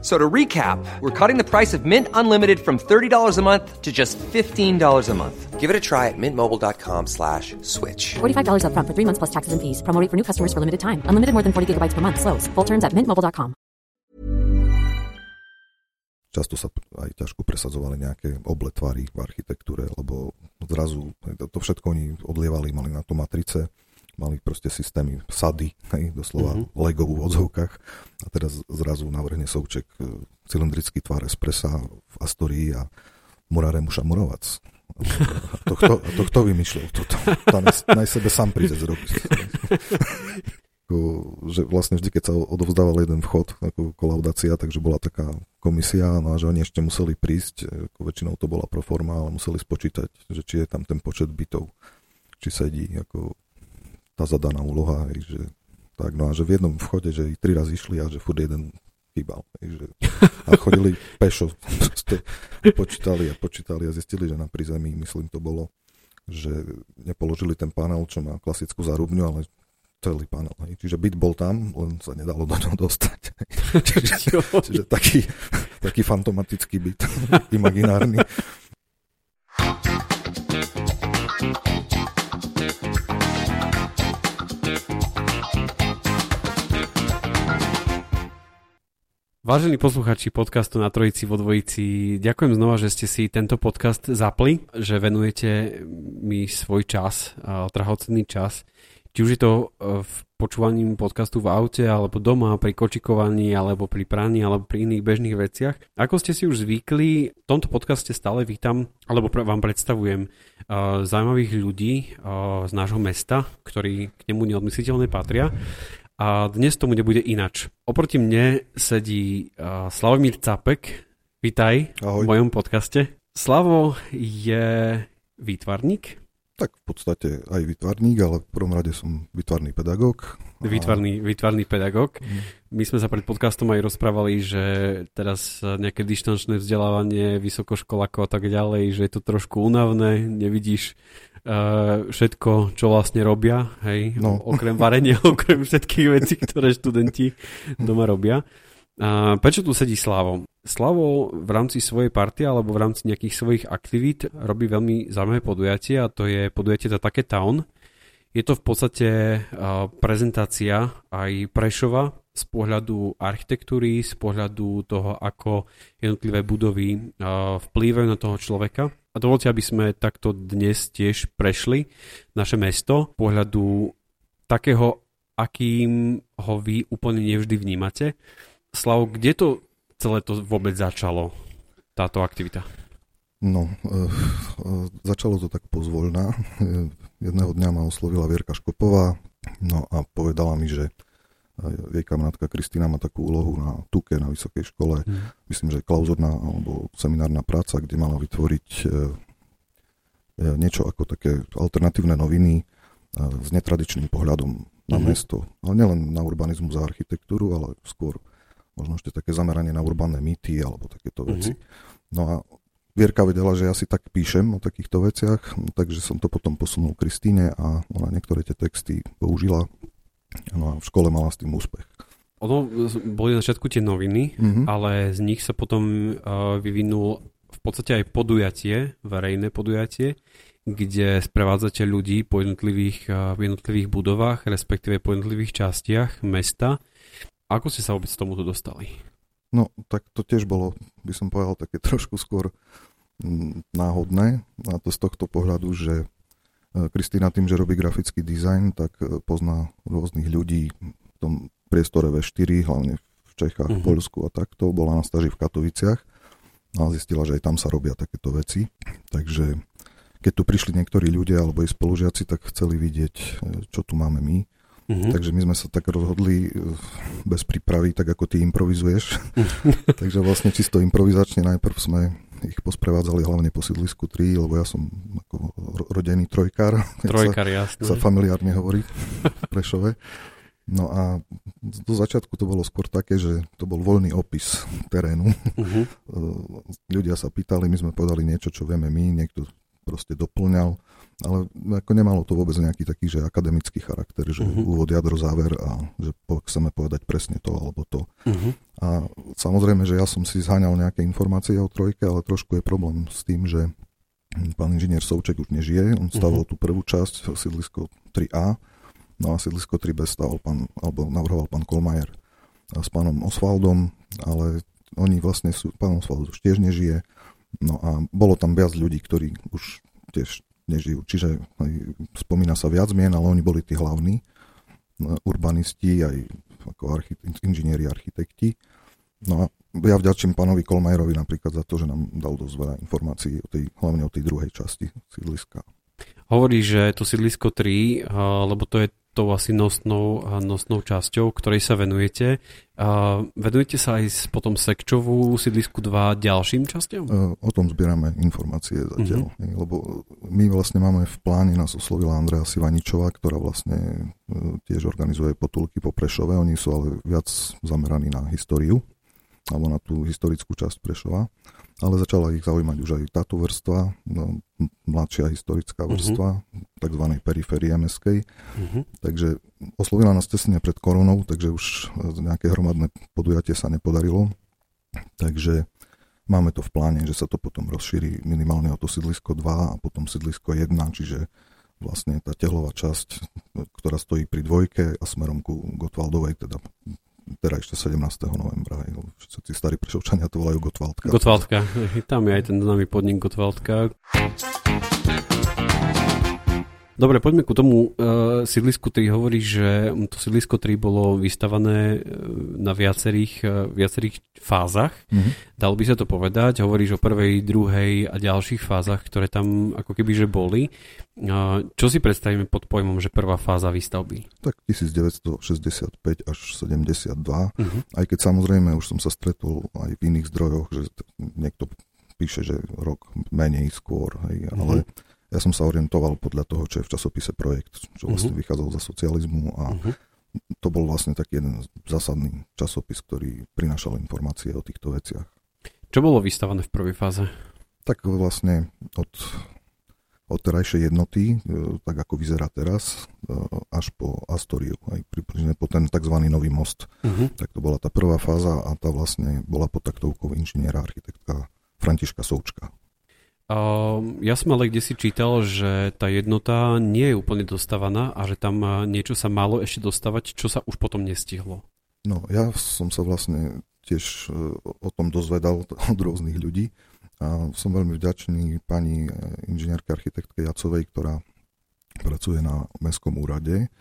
So to recap, we're cutting the price of Mint Unlimited from $30 a month to just $15 a month. Give it a try at mintmobile.com slash switch. $45 upfront for three months plus taxes and fees. Promo rate for new customers for limited time. Unlimited more than 40 gigabytes per month. Slows. Full terms at mintmobile.com. Často sa aj ťažko presadzovali nejaké obletvary v architektúre, lebo zrazu to všetko oni odlievali, mali na to matrice, mali proste systémy sady, hej, doslova mm-hmm. Lego v odzovkách a teraz zrazu navrhne Souček e, cylindrický tvár espressa v Astorii a Murare muša murovac. To kto, to kto vymýšľal toto? To naj, naj sebe sám príde zrobiť. že vlastne vždy, keď sa odovzdával jeden vchod, ako kolaudácia, takže bola taká komisia, no a že oni ešte museli prísť, ako väčšinou to bola pro forma, ale museli spočítať, že či je tam ten počet bytov, či sedí ako tá zadaná úloha, že tak, no a že v jednom vchode, že ich tri razy išli a že furt jeden chýbal. Že, a chodili pešo, počítali a počítali a zistili, že na prízemí, myslím to bolo, že nepoložili ten panel, čo má klasickú zarubňu, ale celý panel. Hej. Čiže byt bol tam, len sa nedalo do ňoho dostať. čiže, čiže taký, taký fantomatický byt, imaginárny. Vážení posluchači podcastu na Trojici vo Dvojici, ďakujem znova, že ste si tento podcast zapli, že venujete mi svoj čas, drahocenný čas. Či už je to e, v počúvaní podcastu v aute, alebo doma, pri kočikovaní, alebo pri praní, alebo pri iných bežných veciach. Ako ste si už zvykli, v tomto podcaste stále vítam, alebo vám predstavujem uh, zaujímavých ľudí uh, z nášho mesta, ktorí k nemu neodmysliteľne patria. A dnes tomu nebude inač. Oproti mne sedí uh, Slavomír Capek. Vítaj Ahoj. v mojom podcaste. Slavo je výtvarník. Tak v podstate aj výtvarník, ale v prvom rade som výtvarný pedagóg. A... Výtvarný, výtvarný pedagóg. Mm. My sme sa pred podcastom aj rozprávali, že teraz nejaké dištančné vzdelávanie, vysokoškolákov a tak ďalej, že je to trošku únavné, nevidíš uh, všetko, čo vlastne robia, hej, no. okrem varenia, okrem všetkých vecí, ktoré študenti doma robia. A prečo tu sedí Slavo? Slavo v rámci svojej partie alebo v rámci nejakých svojich aktivít robí veľmi zaujímavé podujatie a to je podujatie za také Town. Je to v podstate uh, prezentácia aj Prešova z pohľadu architektúry, z pohľadu toho, ako jednotlivé budovy uh, vplývajú na toho človeka. Dovolte, aby sme takto dnes tiež prešli naše mesto pohľadu takého, akým ho vy úplne nevždy vnímate Slav, kde to celé to vôbec začalo, táto aktivita? No, e, e, začalo to tak pozvoľná. Jedného dňa ma oslovila Vierka Škopová, no a povedala mi, že jej kamarátka Kristýna má takú úlohu na Tuke, na vysokej škole, mm. myslím, že klauzorná alebo seminárna práca, kde mala vytvoriť e, e, niečo ako také alternatívne noviny e, s netradičným pohľadom na mm. mesto. Ale nielen na urbanizmus a architektúru, ale skôr možno ešte také zameranie na urbané mýty alebo takéto mhm. veci. Mm-hmm. No a Vierka vedela, že ja si tak píšem o takýchto veciach, takže som to potom posunul Kristýne a ona niektoré tie texty použila. No a v škole mala s tým úspech. Ono boli na začiatku tie noviny, mm-hmm. ale z nich sa potom uh, vyvinul v podstate aj podujatie, verejné podujatie, kde sprevádzate ľudí po jednotlivých, uh, v jednotlivých budovách, respektíve po jednotlivých častiach mesta ako ste sa vôbec tomuto dostali? No, tak to tiež bolo, by som povedal, také trošku skôr mm, náhodné. A to z tohto pohľadu, že Kristýna tým, že robí grafický dizajn, tak e, pozná rôznych ľudí v tom priestore V4, hlavne v Čechách, uh-huh. mhm. Poľsku a takto. Bola na staži v Katoviciach a zistila, že aj tam sa robia takéto veci. Takže keď tu prišli niektorí ľudia alebo aj spolužiaci, tak chceli vidieť, e, čo tu máme my. Mm-hmm. Takže my sme sa tak rozhodli eh, bez prípravy, tak ako ty improvizuješ. Takže vlastne čisto improvizačne najprv sme ich posprevádzali hlavne po sídlisku 3, lebo ja som ako rodený trojkár. Trojkár, sa, jasne. Sa familiárne hovorí v Prešove. No a do začiatku to bolo skôr také, že to bol voľný opis terénu. Uh-huh. Ľudia sa pýtali, my sme povedali niečo, čo vieme my, niekto proste doplňal, ale ako nemalo to vôbec nejaký taký, že akademický charakter, že uh-huh. úvod, jadro, záver a že chceme povedať presne to alebo to. Uh-huh. A samozrejme, že ja som si zháňal nejaké informácie o trojke, ale trošku je problém s tým, že pán inžinier Souček už nežije, on stavil uh-huh. tú prvú časť, sídlisko 3A, No a sídlisko 3B stavil pán, alebo navrhoval pán Kolmajer s pánom Osvaldom, ale oni vlastne sú, pán Osvald už tiež nežije, no a bolo tam viac ľudí, ktorí už tiež nežijú. Čiže spomína sa viac mien, ale oni boli tí hlavní no, urbanisti, aj ako archite- inžinieri, architekti. No a ja vďačím pánovi Kolmajerovi napríklad za to, že nám dal dosť veľa informácií, o tej, hlavne o tej druhej časti sídliska. Hovorí, že to sídlisko 3, lebo to je tou asi nosnou, nosnou časťou, ktorej sa venujete. Venujete sa aj potom Sekčovú sídlisku 2 ďalším časťom? E, o tom zbierame informácie zatiaľ, mm-hmm. lebo my vlastne máme v pláne, nás oslovila Andrea Sivaničová, ktorá vlastne e, tiež organizuje potulky po Prešove, oni sú ale viac zameraní na históriu, alebo na tú historickú časť Prešova ale začala ich zaujímať už aj táto vrstva, no, mladšia historická mhm. vrstva, uh-huh. tzv. periférie meskej. Uh-huh. Takže oslovila nás tesne pred koronou, takže už nejaké hromadné podujatie sa nepodarilo. Takže máme to v pláne, že sa to potom rozšíri minimálne o to sídlisko 2 a potom sídlisko 1, čiže vlastne tá tehlová časť, ktorá stojí pri dvojke a smerom ku Gotwaldovej, teda teda ešte 17. novembra. Všetci starí prešovčania to volajú Gotwaldka. Gotwaldka, tam je aj ten známy podnik Gotwaldka. Dobre, poďme ku tomu uh, sídlisku 3. Hovorí, že to sídlisko 3 bolo vystavané e, na viacerých, uh, viacerých fázach. Mm-hmm. Dal by sa to povedať. Hovoríš o prvej, druhej a ďalších fázach, ktoré tam ako keby že boli. Uh, čo si predstavíme pod pojmom, že prvá fáza výstavby? Tak 1965 až 72. Mm-hmm. Aj keď samozrejme už som sa stretol aj v iných zdrojoch, že niekto píše, že rok menej skôr, hej, mm-hmm. ale ja som sa orientoval podľa toho, čo je v časopise Projekt, čo vlastne uh-huh. vychádzal za socializmu a uh-huh. to bol vlastne taký jeden zásadný časopis, ktorý prinášal informácie o týchto veciach. Čo bolo vystavané v prvej fáze? Tak vlastne od, od terajšej jednoty, e, tak ako vyzerá teraz, e, až po Astoriu, aj približne po ten tzv. nový most. Uh-huh. Tak to bola tá prvá fáza a tá vlastne bola pod taktovkou inžiniera architektka Františka Součka. Ja som ale kde si čítal, že tá jednota nie je úplne dostávaná a že tam niečo sa malo ešte dostávať, čo sa už potom nestihlo. No, ja som sa vlastne tiež e, o tom dozvedal od rôznych ľudí a som veľmi vďačný pani e, inžinierke architektke Jacovej, ktorá pracuje na Mestskom úrade,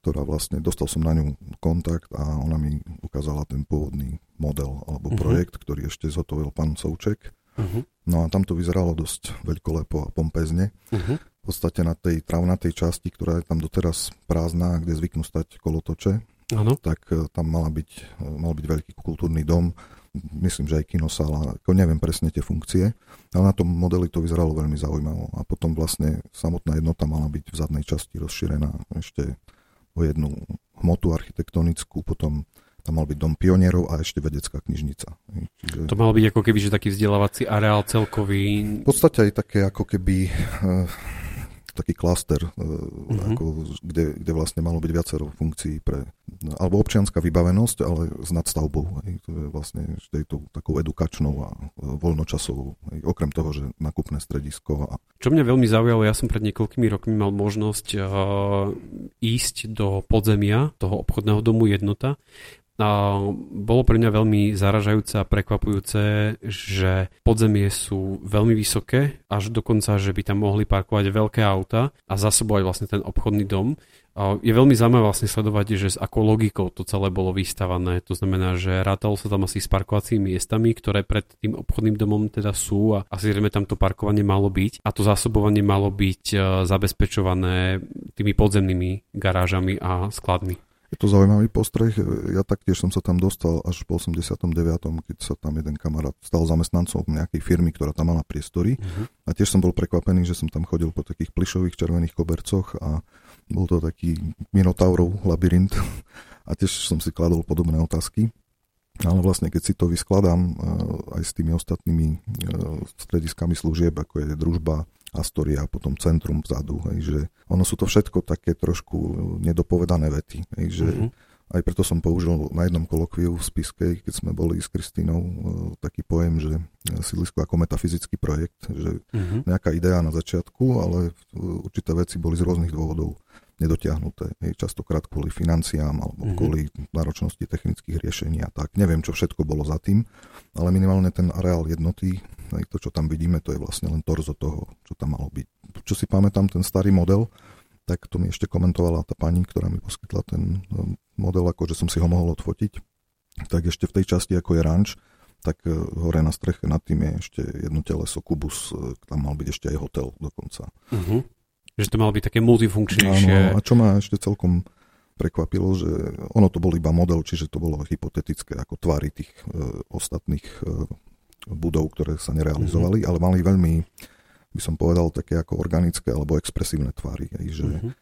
ktorá vlastne, dostal som na ňu kontakt a ona mi ukázala ten pôvodný model alebo uh-huh. projekt, ktorý ešte zhotovil pán Souček Uh-huh. No a tam to vyzeralo dosť veľkolepo a pompezne. Uh-huh. V podstate na tej travnatej časti, ktorá je tam doteraz prázdna, kde zvyknú stať kolotoče, uh-huh. tak e, tam mala byť, e, mal byť veľký kultúrny dom, myslím, že aj kinosála, ako neviem presne tie funkcie, ale na tom modeli to vyzeralo veľmi zaujímavo. A potom vlastne samotná jednota mala byť v zadnej časti rozšírená ešte o jednu hmotu architektonickú, potom tam mal byť dom pionierov a ešte vedecká knižnica. Čiže... To mal byť ako keby, že taký vzdelávací areál celkový. V podstate aj také ako keby uh, taký klaster, uh, uh-huh. ako, kde, kde vlastne malo byť viacero funkcií pre, alebo občianská vybavenosť, ale s nadstavbou. Hej, to je vlastne to takou edukačnou a uh, voľnočasovou. Hej, okrem toho, že nakupné stredisko. A... Čo mňa veľmi zaujalo, ja som pred niekoľkými rokmi mal možnosť uh, ísť do podzemia toho obchodného domu jednota a bolo pre mňa veľmi zaražajúce a prekvapujúce, že podzemie sú veľmi vysoké, až dokonca, že by tam mohli parkovať veľké auta a za sebou aj vlastne ten obchodný dom. A je veľmi zaujímavé vlastne sledovať, že s akou logikou to celé bolo vystavané. To znamená, že rátalo sa tam asi s parkovacími miestami, ktoré pred tým obchodným domom teda sú a asi zrejme tam to parkovanie malo byť a to zásobovanie malo byť e, zabezpečované tými podzemnými garážami a skladmi. Je to zaujímavý postreh. Ja taktiež som sa tam dostal až po 89., keď sa tam jeden kamarát stal zamestnancom nejakej firmy, ktorá tam mala priestory. Uh-huh. A tiež som bol prekvapený, že som tam chodil po takých plišových červených kobercoch a bol to taký minotaurov labyrint. a tiež som si kladol podobné otázky. Ale vlastne, keď si to vyskladám aj s tými ostatnými strediskami služieb, ako je družba, Astoria, potom centrum vzadu, hej, že ono sú to všetko také trošku nedopovedané vety, hej, že mm-hmm. aj preto som použil na jednom kolokviu v Spiskej, keď sme boli s Kristínou, e, taký pojem, že sídlisko ako metafyzický projekt, že mm-hmm. nejaká idea na začiatku, ale určité veci boli z rôznych dôvodov nedotiahnuté. Hej, častokrát kvôli financiám alebo mm-hmm. kvôli náročnosti technických riešení a tak. Neviem, čo všetko bolo za tým, ale minimálne ten areál jednoty aj to, čo tam vidíme, to je vlastne len torzo toho, čo tam malo byť. Čo si pamätám, ten starý model, tak to mi ešte komentovala tá pani, ktorá mi poskytla ten um, model, ako že som si ho mohol odfotiť. Tak ešte v tej časti, ako je ranč, tak uh, hore na streche nad tým je ešte jedno teleso, kubus, uh, tam mal byť ešte aj hotel dokonca. Uh-huh. Že to malo byť také multifunkčnejšie. Áno, a čo ma ešte celkom prekvapilo, že ono to bol iba model, čiže to bolo hypotetické ako tvary tých e, ostatných e, budov, ktoré sa nerealizovali, mm-hmm. ale mali veľmi, by som povedal, také ako organické alebo expresívne tvary. Hej, že mm-hmm.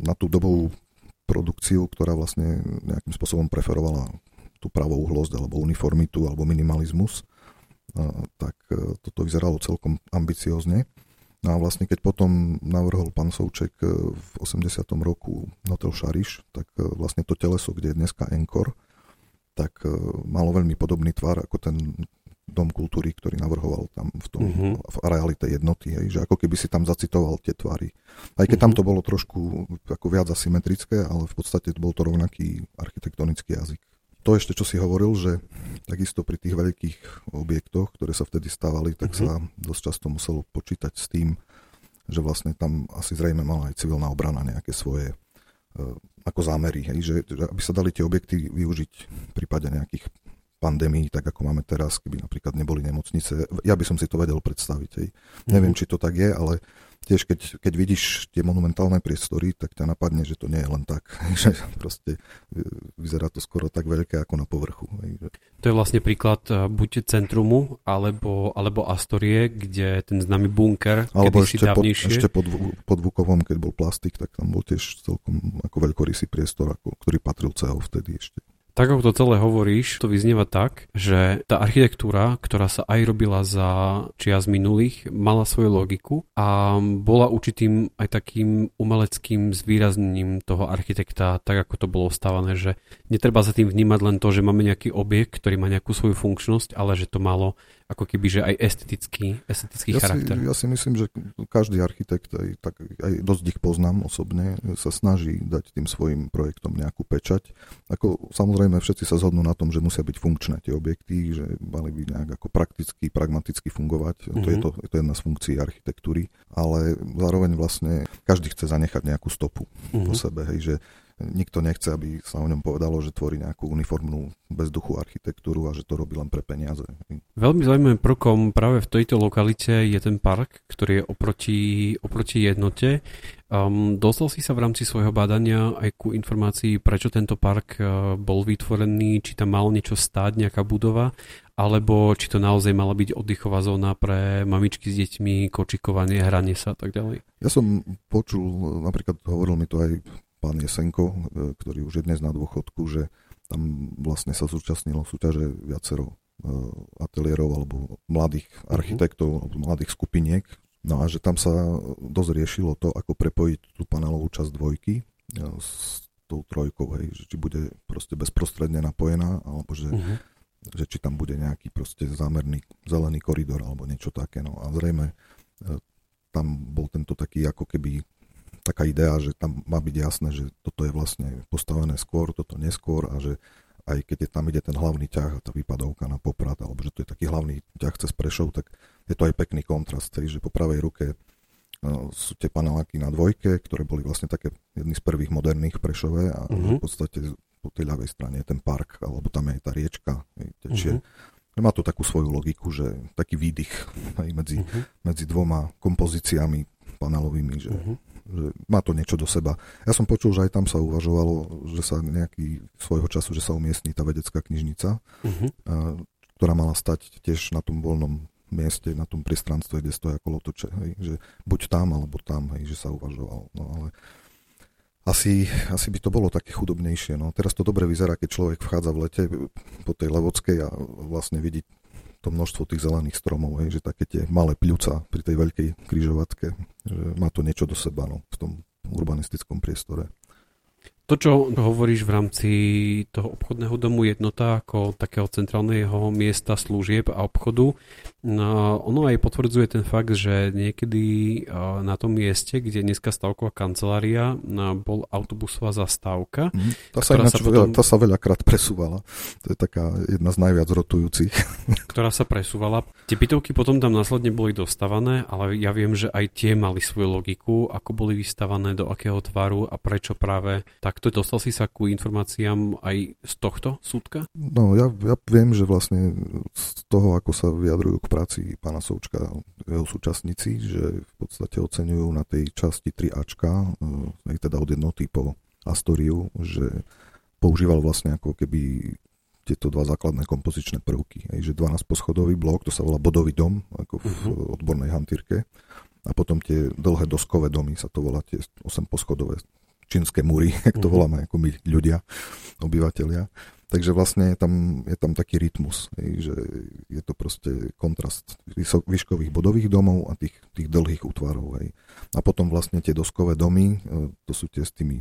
na tú dobovú produkciu, ktorá vlastne nejakým spôsobom preferovala tú pravouhlosť alebo uniformitu alebo minimalizmus, e, tak e, toto vyzeralo celkom ambiciozne. No a vlastne keď potom navrhol pán Souček v 80. roku Hotel Šariš, tak vlastne to teleso, kde je dneska Encore, tak malo veľmi podobný tvar ako ten dom kultúry, ktorý navrhoval tam v tom uh-huh. v areáli tej jednoty, hej, že ako keby si tam zacitoval tie tvary. Aj keď uh-huh. tam to bolo trošku ako viac asymetrické, ale v podstate bol to rovnaký architektonický jazyk. To ešte, čo si hovoril, že takisto pri tých veľkých objektoch, ktoré sa vtedy stávali, tak uh-huh. sa dosť často muselo počítať s tým, že vlastne tam asi zrejme mala aj civilná obrana nejaké svoje uh, ako zámery, hej, že, že aby sa dali tie objekty využiť v prípade nejakých pandémii, tak ako máme teraz, keby napríklad neboli nemocnice. Ja by som si to vedel predstaviť. Hej. Mm-hmm. Neviem, či to tak je, ale tiež keď, keď vidíš tie monumentálne priestory, tak ťa napadne, že to nie je len tak. Že proste vyzerá to skoro tak veľké ako na povrchu. To je vlastne príklad e, buď centrumu, alebo, alebo Astorie, kde ten známy bunker, alebo ešte, pod, ešte pod, pod Vukovom, keď bol plastik, tak tam bol tiež celkom ako veľkorysý priestor, ako, ktorý patril celého vtedy ešte. Tak ako to celé hovoríš, to vyznieva tak, že tá architektúra, ktorá sa aj robila za čias minulých, mala svoju logiku a bola určitým aj takým umeleckým zvýraznením toho architekta, tak ako to bolo stávané, že netreba za tým vnímať len to, že máme nejaký objekt, ktorý má nejakú svoju funkčnosť, ale že to malo ako keby, že aj estetický, estetický ja charakter. Si, ja si myslím, že každý architekt, aj, tak, aj dosť ich poznám osobne, sa snaží dať tým svojim projektom nejakú pečať. Ako, samozrejme, všetci sa zhodnú na tom, že musia byť funkčné tie objekty, že mali by nejak ako prakticky, pragmaticky fungovať. Mm-hmm. To, je mhm. to, to je jedna z funkcií architektúry, ale zároveň vlastne každý chce zanechať nejakú stopu mm-hmm. po sebe, hej, že nikto nechce, aby sa o ňom povedalo, že tvorí nejakú uniformnú bezduchú architektúru a že to robí len pre peniaze. Veľmi zaujímavým prvkom práve v tejto lokalite je ten park, ktorý je oproti, oproti jednote. Um, dostal si sa v rámci svojho bádania aj ku informácii, prečo tento park uh, bol vytvorený, či tam mal niečo stáť, nejaká budova, alebo či to naozaj mala byť oddychová zóna pre mamičky s deťmi, kočikovanie, hranie sa a tak ďalej. Ja som počul, napríklad hovoril mi to aj pán Jesenko, e, ktorý už je dnes na dôchodku, že tam vlastne sa zúčastnilo súťaže viacero e, ateliérov alebo mladých mhm. architektov alebo mladých skupiniek. No a že tam sa dosť riešilo to, ako prepojiť tú panelovú časť dvojky e, s tou trojkou, hej, že či bude proste bezprostredne napojená, alebo že, uh-huh. že či tam bude nejaký proste zámerný zelený koridor alebo niečo také. No a zrejme tam bol tento taký ako keby taká idea, že tam má byť jasné, že toto je vlastne postavené skôr, toto neskôr a že aj keď je tam ide ten hlavný ťah a tá výpadovka na Poprad, alebo že to je taký hlavný ťah cez Prešov, tak je to aj pekný kontrast, že po pravej ruke no, sú tie paneláky na dvojke, ktoré boli vlastne také jedny z prvých moderných Prešove a uh-huh. v podstate po tej ľavej strane je ten park, alebo tam je aj tá riečka, tečie. Uh-huh. Má to takú svoju logiku, že taký výdych aj medzi, uh-huh. medzi dvoma kompozíciami panelovými, že uh-huh že má to niečo do seba. Ja som počul, že aj tam sa uvažovalo, že sa nejaký svojho času, že sa umiestní tá vedecká knižnica, uh-huh. a, ktorá mala stať tiež na tom voľnom mieste, na tom priestranstve, kde stoja kolotoče. Hej, že buď tam, alebo tam, hej, že sa uvažovalo. No ale asi, asi by to bolo také chudobnejšie. No. Teraz to dobre vyzerá, keď človek vchádza v lete po tej Levodskej a vlastne vidí to množstvo tých zelených stromov, hej, že také tie malé pľúca pri tej veľkej kryžovatke, že má to niečo do seba no, v tom urbanistickom priestore. To, čo hovoríš v rámci toho obchodného domu jednota ako takého centrálneho miesta služieb a obchodu, no, ono aj potvrdzuje ten fakt, že niekedy na tom mieste, kde dneska stavková kancelária, bol autobusová zastávka. Mm, tá, sa ináč, sa potom, tá sa veľakrát presúvala. To je taká jedna z najviac rotujúcich. Ktorá sa presúvala. Tie bytovky potom tam následne boli dostavané, ale ja viem, že aj tie mali svoju logiku, ako boli vystavané, do akého tvaru a prečo práve tak takto dostal si sa ku informáciám aj z tohto súdka? No, ja, ja viem, že vlastne z toho, ako sa vyjadrujú k práci pána Součka jeho súčasníci, že v podstate oceňujú na tej časti 3Ačka, eh, teda od jednoty po Astoriu, že používal vlastne ako keby tieto dva základné kompozičné prvky. Hej, že 12 poschodový blok, to sa volá bodový dom, ako v uh-huh. odbornej hantírke. A potom tie dlhé doskové domy, sa to volá tie 8 poschodové čínske múry, jak to mhm. voláme ako my ľudia, obyvateľia. Takže vlastne je tam, je tam taký rytmus, že je to proste kontrast výškových bodových domov a tých, tých dlhých útvarov. Hej. A potom vlastne tie doskové domy, e, to sú tie s tými,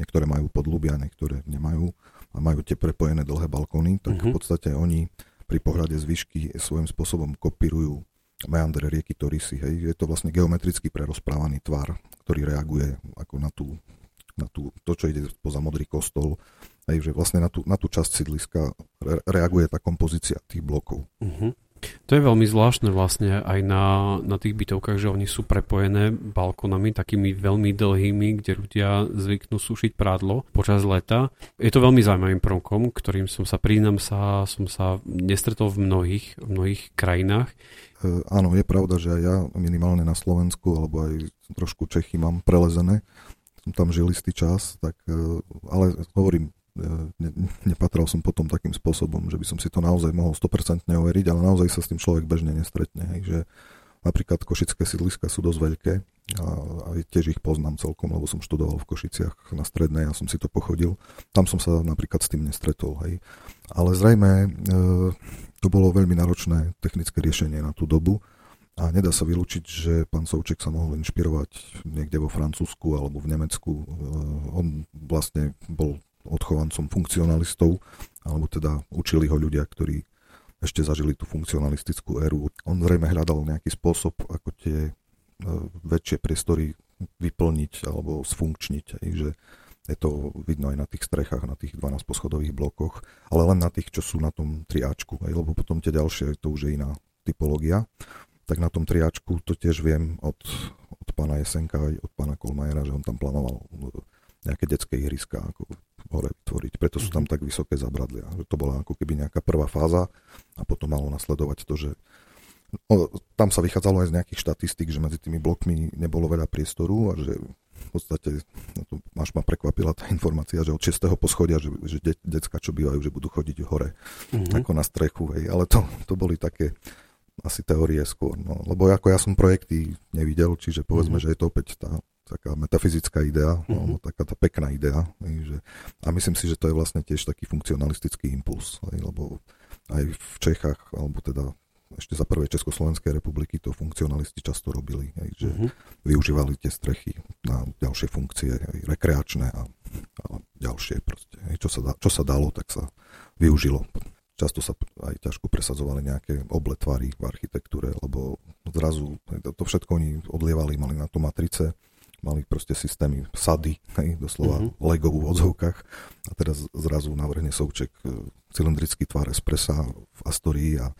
niektoré majú podľubia, niektoré nemajú a majú tie prepojené dlhé balkóny, tak uh-huh. v podstate oni pri pohľade z výšky svojím spôsobom kopírujú meandre rieky Torisy. Hej. Je to vlastne geometricky prerozprávaný tvar, ktorý reaguje ako na tú na tú, to, čo ide poza modrý kostol, aj že vlastne na tú, na tú časť sídliska re, reaguje tá kompozícia tých blokov. Uh-huh. To je veľmi zvláštne vlastne aj na, na tých bytovkách, že oni sú prepojené balkonami takými veľmi dlhými, kde ľudia zvyknú sušiť prádlo počas leta. Je to veľmi zaujímavým prvkom, ktorým som sa, príznam sa, som sa nestretol v mnohých, v mnohých krajinách. E, áno, je pravda, že aj ja minimálne na Slovensku alebo aj trošku Čechy mám prelezené som tam žil istý čas, tak, e, ale hovorím, ne, nepatral som potom takým spôsobom, že by som si to naozaj mohol 100% overiť, ale naozaj sa s tým človek bežne nestretne. Hej, že napríklad košické sídliska sú dosť veľké a, a tiež ich poznám celkom, lebo som študoval v Košiciach na strednej a som si to pochodil. Tam som sa napríklad s tým nestretol. Hej. Ale zrejme e, to bolo veľmi náročné technické riešenie na tú dobu a nedá sa vylúčiť, že pán Souček sa mohol inšpirovať niekde vo Francúzsku alebo v Nemecku. Eh, on vlastne bol odchovancom funkcionalistov, alebo teda učili ho ľudia, ktorí ešte zažili tú funkcionalistickú éru. On zrejme hľadal nejaký spôsob, ako tie eh, väčšie priestory vyplniť alebo sfunkčniť. že je to vidno aj na tých strechách, na tých 12 poschodových blokoch, ale len na tých, čo sú na tom triáčku, lebo potom tie ďalšie, to už je iná typológia tak na tom triačku to tiež viem od, od pána Jesenka aj od pána Kolmajera, že on tam plánoval nejaké detské ihriska ako hore vytvoriť. Preto sú tam mhm. tak vysoké zabradlia. Že to bola ako keby nejaká prvá fáza a potom malo nasledovať to, že o, tam sa vychádzalo aj z nejakých štatistík, že medzi tými blokmi nebolo veľa priestoru a že v podstate, no to máš ma prekvapila tá informácia, že od 6. poschodia, že, že de, decka, čo bývajú, že budú chodiť hore, mm-hmm. ako na strechu, hej. ale to, to boli také asi teórie skôr. No. Lebo ako ja som projekty nevidel, čiže povedzme, mm-hmm. že je to opäť tá taká metafyzická idea, mm-hmm. alebo taká tá pekná idea. Že, a myslím si, že to je vlastne tiež taký funkcionalistický impuls, lebo aj v Čechách, alebo teda ešte za prvej Československej republiky to funkcionalisti často robili, hej, že mm-hmm. využívali tie strechy na ďalšie funkcie, hej, rekreačné a, a ďalšie proste. Hej, čo, sa da, čo sa dalo, tak sa využilo. Často sa aj ťažko presadzovali nejaké obletvary v architektúre, lebo zrazu to všetko oni odlievali, mali na to matrice, mali proste systémy sady, hej, doslova mm-hmm. Lego v odzovkách a teraz zrazu navrhne Souček e, cylindrický tvar espressa v Astorii a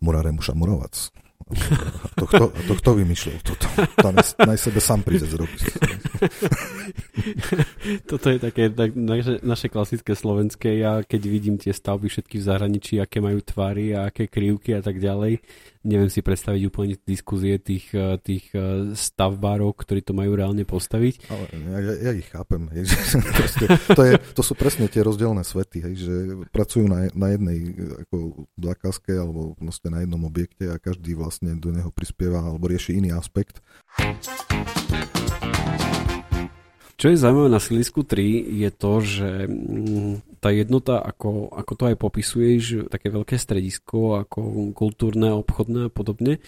Murare muša murovac. A to kto, a to kto vymýšľal toto? To naj sebe sám príde zrobiť. Toto je také tak, naše, naše klasické slovenské. Ja keď vidím tie stavby všetky v zahraničí, aké majú tvary a aké krivky a tak ďalej, neviem si predstaviť úplne diskuzie tých, eh, tých eh, stavbárov, ktorí to majú reálne postaviť. Ale ja, ja, ja ich chápem. Hej, že proste, to, je, to sú presne tie rozdielne svety, hej, že pracujú na, na jednej eh, ako zákazke alebo proste na jednom objekte a každý vlastne do neho prispieva alebo rieši iný aspekt. Čo je zaujímavé na Silisku 3 je to, že mm, tá jednota, ako, ako to aj popisuješ, také veľké stredisko, ako kultúrne, obchodné a podobne,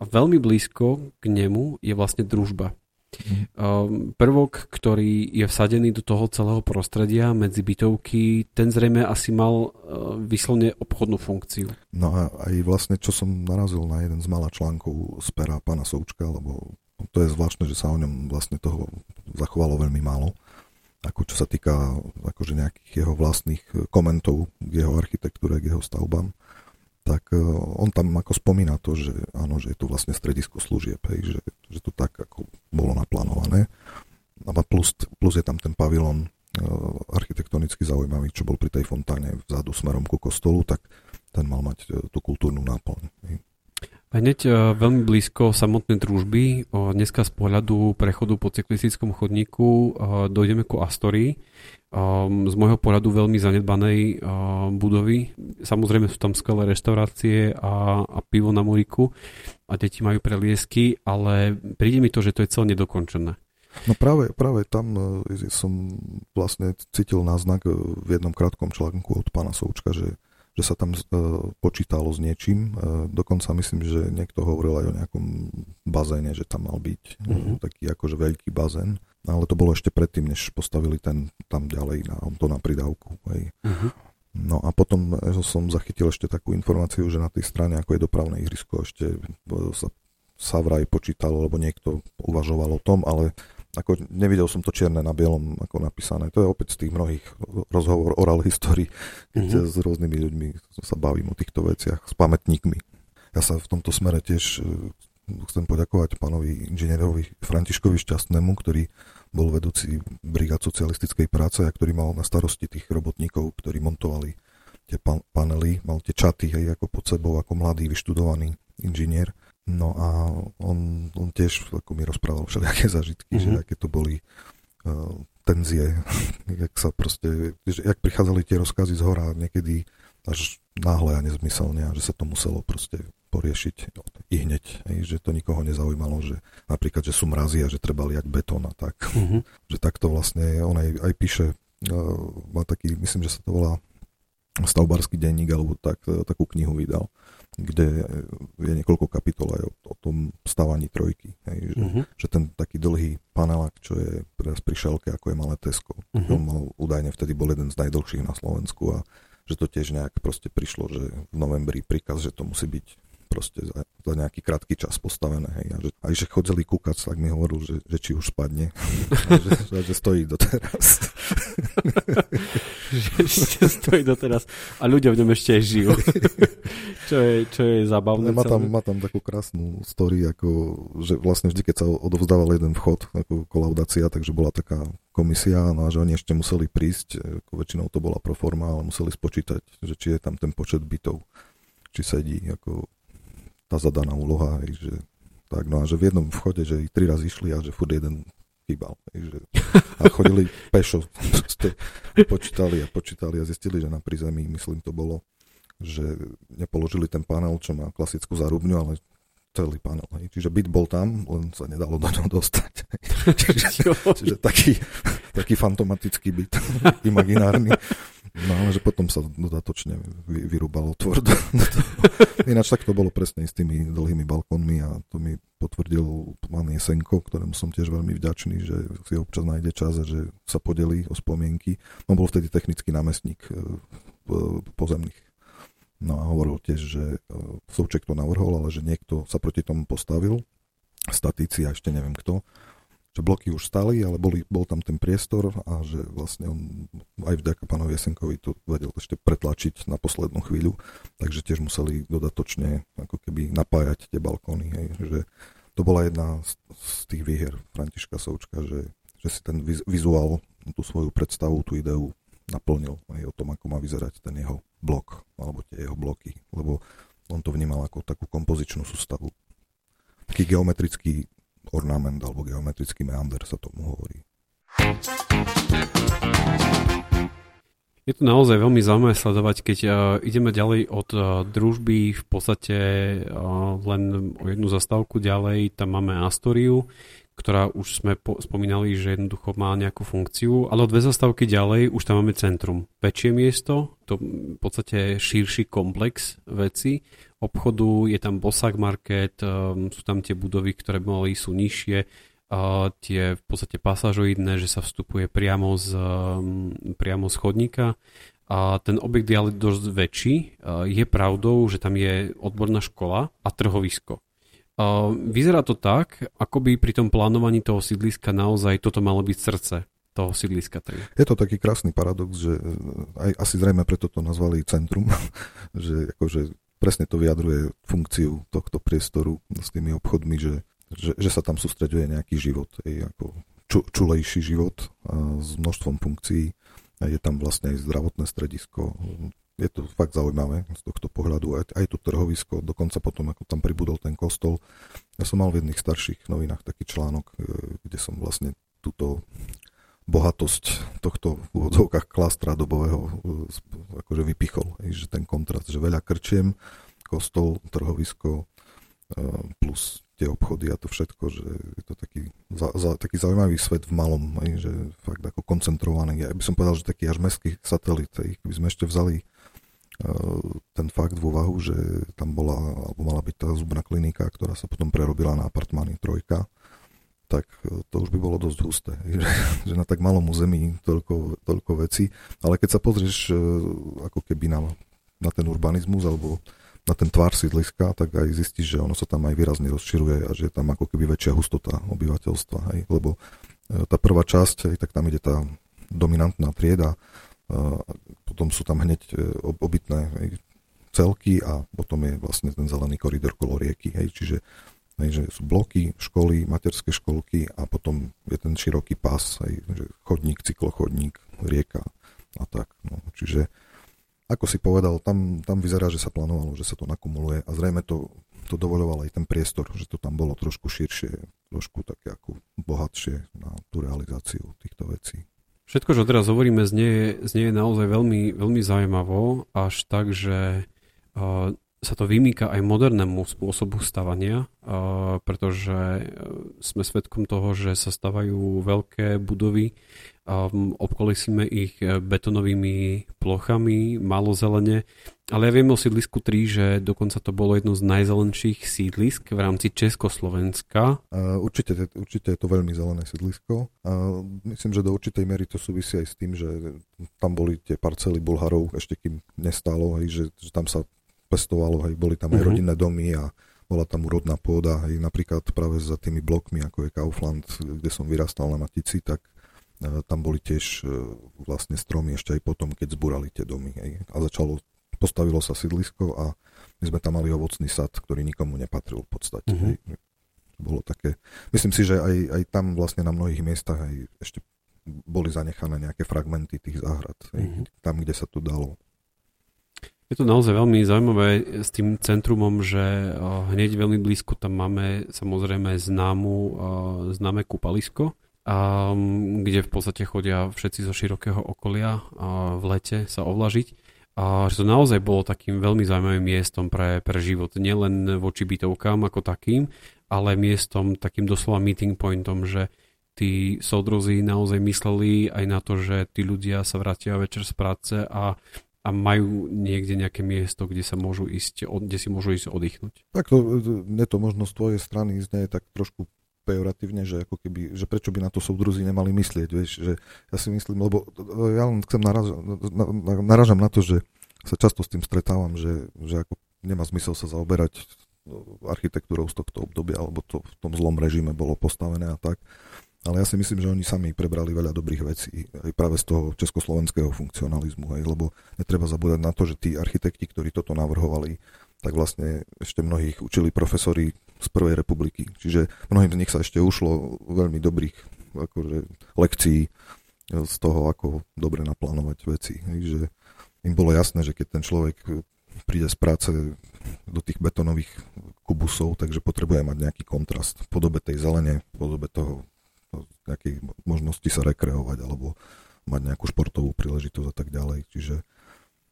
a veľmi blízko k nemu je vlastne družba. Mm. Prvok, ktorý je vsadený do toho celého prostredia medzi bytovky, ten zrejme asi mal ehm, vyslovne obchodnú funkciu. No a aj vlastne, čo som narazil na jeden z malá článkov z pera pána Součka, lebo to je zvláštne, že sa o ňom vlastne toho zachovalo veľmi málo ako čo sa týka akože nejakých jeho vlastných komentov k jeho architektúre, k jeho stavbám tak e, on tam ako spomína to, že áno, že je tu vlastne stredisko služieb, hej, že, že to tak ako bolo naplánované. A plus, plus je tam ten pavilon e, architektonicky zaujímavý, čo bol pri tej fontáne vzadu smerom ku kostolu, tak ten mal mať e, tú kultúrnu náplň. Hej. Hneď veľmi blízko samotnej družby, dneska z pohľadu prechodu po cyklistickom chodníku dojdeme ku Astorii, z môjho pohľadu veľmi zanedbanej budovy. Samozrejme sú tam skvelé reštaurácie a, a pivo na Moriku a deti majú preliesky, ale príde mi to, že to je celé nedokončené. No práve, práve tam e, som vlastne cítil náznak e, v jednom krátkom článku od pána Součka, že že sa tam uh, počítalo s niečím. Uh, dokonca myslím, že niekto hovoril aj o nejakom bazéne, že tam mal byť uh-huh. taký akože veľký bazén. Ale to bolo ešte predtým, než postavili ten tam ďalej na, to na pridávku. Hej. Uh-huh. No a potom som zachytil ešte takú informáciu, že na tej strane, ako je dopravné ihrisko, ešte sa, sa vraj počítalo, lebo niekto uvažoval o tom, ale ako nevidel som to čierne na bielom ako napísané. To je opäť z tých mnohých rozhovor oral history, keď mm-hmm. s rôznymi ľuďmi sa bavím o týchto veciach, s pamätníkmi. Ja sa v tomto smere tiež e, chcem poďakovať pánovi inžinierovi Františkovi Šťastnému, ktorý bol vedúci brigád socialistickej práce a ktorý mal na starosti tých robotníkov, ktorí montovali tie panely, mal tie čaty hej, ako pod sebou, ako mladý, vyštudovaný inžinier No a on, on tiež ako mi rozprával všelijaké zažitky, mm-hmm. že mhm. aké to boli uh, tenzie, jak sa proste, že, jak prichádzali tie rozkazy z hora niekedy až náhle a nezmyselne a že sa to muselo proste poriešiť i hneď, hej, že to nikoho nezaujímalo, že napríklad, že sú mrazy a že treba liať betón a tak. Mm-hmm. Že takto vlastne on aj, aj píše, uh, má taký, myslím, že sa to volá stavbarský denník alebo tak, takú knihu vydal kde je niekoľko kapitol aj o, o tom stávaní trojky. Hej, že, uh-huh. že ten taký dlhý panelák, čo je teraz pri šelke, ako je malé Tesco, uh-huh. on mal údajne vtedy bol jeden z najdlhších na Slovensku a že to tiež nejak proste prišlo, že v novembri príkaz, že to musí byť proste za, za nejaký krátky čas postavené. Hej. A že, aj že chodili kúkať, tak mi hovoril, že, že či už spadne. a že, že, že stojí doteraz. že ešte stojí doteraz. A ľudia v ňom ešte aj žijú. čo, je, čo je zabavné. Má tam, má tam takú krásnu story, ako, že vlastne vždy, keď sa odovzdával jeden vchod, ako kolaudácia, takže bola taká komisia, no a že oni ešte museli prísť, ako väčšinou to bola proforma, ale museli spočítať, že či je tam ten počet bytov, či sedí, ako tá zadaná úloha, hej, že tak, no a že v jednom vchode, že ich tri razy išli a že furt jeden chýbal. Hej, že, a chodili pešo, počítali a počítali a zistili, že na prízemí, myslím, to bolo, že nepoložili ten panel, čo má klasickú zarubňu, ale celý panel. Hej. Čiže byt bol tam, len sa nedalo do ňoho dostať. čiže, čiže taký, taký fantomatický byt, imaginárny. No ale že potom sa dodatočne vy, vyrúbalo otvor. Ináč tak to bolo presne s tými dlhými balkónmi a to mi potvrdil pán Jesenko, ktorému som tiež veľmi vďačný, že si občas nájde čas a že sa podelí o spomienky. On bol vtedy technický námestník e, pozemných. No a hovoril tiež, že e, Sovček to navrhol, ale že niekto sa proti tomu postavil, statíci a ešte neviem kto, že bloky už stali, ale boli, bol tam ten priestor a že vlastne on aj vďaka pánovi Jesenkovi to vedel ešte pretlačiť na poslednú chvíľu, takže tiež museli dodatočne ako keby napájať tie balkóny, hej, že to bola jedna z, z tých výher Františka Součka, že, že si ten vizuál, tú svoju predstavu, tú ideu naplnil aj o tom, ako má vyzerať ten jeho blok, alebo tie jeho bloky, lebo on to vnímal ako takú kompozičnú sústavu. Taký geometrický ornament alebo geometrický meander sa tomu hovorí. Je to naozaj veľmi zaujímavé sledovať, keď uh, ideme ďalej od uh, družby, v podstate uh, len o jednu zastávku ďalej, tam máme Astoriu, ktorá už sme po, spomínali, že jednoducho má nejakú funkciu, ale dve zastávky ďalej už tam máme centrum. Väčšie miesto, to v podstate širší komplex veci, obchodu, je tam Bosak Market, um, sú tam tie budovy, ktoré mali sú nižšie, uh, tie v podstate pasažoidné, že sa vstupuje priamo z, um, priamo z chodníka. A ten objekt je ale dosť väčší. Uh, je pravdou, že tam je odborná škola a trhovisko. Vyzerá to tak, ako by pri tom plánovaní toho sídliska naozaj toto malo byť srdce toho sídliska 3. Je to taký krásny paradox, že eh, aj asi zrejme preto to nazvali centrum, že akože presne to vyjadruje funkciu tohto priestoru s tými obchodmi, že, že, že sa tam sústreďuje nejaký život, aj ako ču, čulejší život a s množstvom funkcií. Je tam vlastne aj zdravotné stredisko, je to fakt zaujímavé z tohto pohľadu, aj, aj to trhovisko, dokonca potom, ako tam pribudol ten kostol. Ja som mal v jedných starších novinách taký článok, e, kde som vlastne túto bohatosť tohto v úvodzovkách klastra dobového e, akože vypichol, že ten kontrast, že veľa krčiem, kostol, trhovisko, e, plus tie obchody a to všetko, že je to taký, za, za, taký zaujímavý svet v malom, že fakt ako koncentrovaný. Ja by som povedal, že taký až mestský satelit, keby sme ešte vzali ten fakt v úvahu, že tam bola, alebo mala byť tá zubná klinika, ktorá sa potom prerobila na apartmány trojka, tak e, to už by bolo dosť husté, že, že na tak malom území toľko, toľko vecí. Ale keď sa pozrieš e, ako keby na, na ten urbanizmus alebo na ten tvár sídliska, tak aj zistíš, že ono sa tam aj výrazne rozširuje a že je tam ako keby väčšia hustota obyvateľstva. Hej? Lebo tá prvá časť, hej, tak tam ide tá dominantná trieda, potom sú tam hneď e, obytné celky a potom je vlastne ten zelený koridor kolo rieky. Hej, čiže hej, že sú bloky, školy, materské školky a potom je ten široký pás, hej, že chodník, cyklochodník, rieka a tak. No. Čiže ako si povedal, tam, tam vyzerá, že sa plánovalo, že sa to nakumuluje a zrejme to, to dovoľoval aj ten priestor, že to tam bolo trošku širšie, trošku také ako bohatšie na tú realizáciu týchto vecí. Všetko, čo teraz hovoríme, znie, znie naozaj veľmi, veľmi zaujímavo, až tak, že uh, sa to vymýka aj modernému spôsobu stavania, uh, pretože sme svedkom toho, že sa stavajú veľké budovy, um, obkolesíme ich betonovými plochami, malo zelene ale ja viem o sídlisku 3, že dokonca to bolo jedno z najzelenších sídlisk v rámci Československa. Určite, určite je to veľmi zelené sídlisko. Myslím, že do určitej miery to súvisí aj s tým, že tam boli tie parcely Bulharov, ešte kým nestálo, hej, že, že tam sa pestovalo, hej, boli tam aj uh-huh. rodinné domy a bola tam úrodná pôda, hej, napríklad práve za tými blokmi, ako je Kaufland, kde som vyrastal na Matici, tak uh, tam boli tiež uh, vlastne stromy ešte aj potom, keď zbúrali tie domy. Hej. A začalo postavilo sa sídlisko a my sme tam mali ovocný sad, ktorý nikomu nepatril v podstate. Uh-huh. Bolo také, myslím si, že aj, aj tam vlastne na mnohých miestach aj ešte boli zanechané nejaké fragmenty tých záhrad, uh-huh. tam, kde sa to dalo. Je to naozaj veľmi zaujímavé s tým centrumom, že hneď veľmi blízko tam máme samozrejme známu, známe kúpalisko, kde v podstate chodia všetci zo širokého okolia v lete sa ovlažiť a že to naozaj bolo takým veľmi zaujímavým miestom pre, pre život, nielen voči bytovkám ako takým, ale miestom takým doslova meeting pointom, že tí soudrozy naozaj mysleli aj na to, že tí ľudia sa vrátia večer z práce a, a majú niekde nejaké miesto, kde sa môžu ísť, kde si môžu ísť oddychnúť. Tak to, ne to možno z tvojej strany znie tak trošku pejoratívne, že ako keby, že prečo by na to súdruzi nemali myslieť, vieš, že ja si myslím, lebo ja len chcem naražam, naražam na to, že sa často s tým stretávam, že, že ako nemá zmysel sa zaoberať architektúrou z tohto obdobia, alebo to v tom zlom režime bolo postavené a tak. Ale ja si myslím, že oni sami prebrali veľa dobrých vecí aj práve z toho československého funkcionalizmu, hej, lebo netreba zabúdať na to, že tí architekti, ktorí toto navrhovali, tak vlastne ešte mnohých učili profesori z Prvej republiky. Čiže mnohým z nich sa ešte ušlo veľmi dobrých akože, lekcií z toho, ako dobre naplánovať veci. Že im bolo jasné, že keď ten človek príde z práce do tých betonových kubusov, takže potrebuje mať nejaký kontrast v podobe tej zelene, v podobe toho nejakej možnosti sa rekreovať alebo mať nejakú športovú príležitosť a tak ďalej. Čiže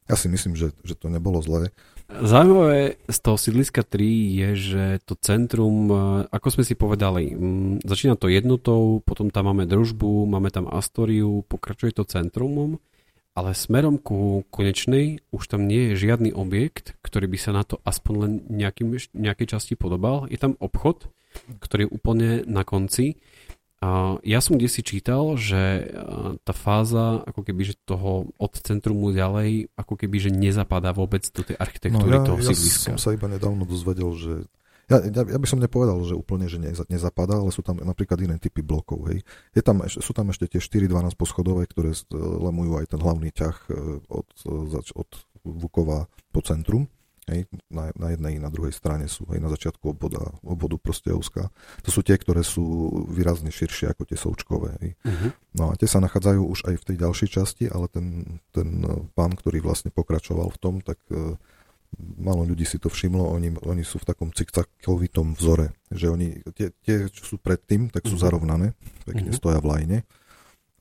ja si myslím, že, že to nebolo zlé. Zaujímavé z toho sídliska 3 je, že to centrum, e, ako sme si povedali, začína to jednotou, potom tam máme družbu, máme tam Astoriu, pokračuje to centrumom, ale smerom ku konečnej už tam nie je žiadny objekt, ktorý by sa na to aspoň len nejakým, nejakej časti podobal. Je tam obchod, ktorý je úplne na konci a ja som kde si čítal, že tá fáza ako keby, že toho od centrumu ďalej, ako keby, že nezapadá vôbec do tej architektúry no, ja, toho ja sídliska. som sa iba nedávno dozvedel, že ja, ja, ja by som nepovedal, že úplne, že nezapadá, ale sú tam napríklad iné typy blokov. Hej. Je tam, sú tam ešte tie 4-12 poschodové, ktoré lemujú aj ten hlavný ťah e, od, e, od Vukova po centrum. Hej, na, na jednej i na druhej strane sú aj na začiatku obvoda, obvodu Prostejovská. To sú tie, ktoré sú výrazne širšie ako tie součkové. Hej. Uh-huh. No a tie sa nachádzajú už aj v tej ďalšej časti, ale ten, ten pán, ktorý vlastne pokračoval v tom, tak uh, malo ľudí si to všimlo, oni, oni sú v takom cikcakovitom vzore, že oni, tie, tie čo sú predtým, tak sú uh-huh. zarovnané, pekne uh-huh. stoja v lajne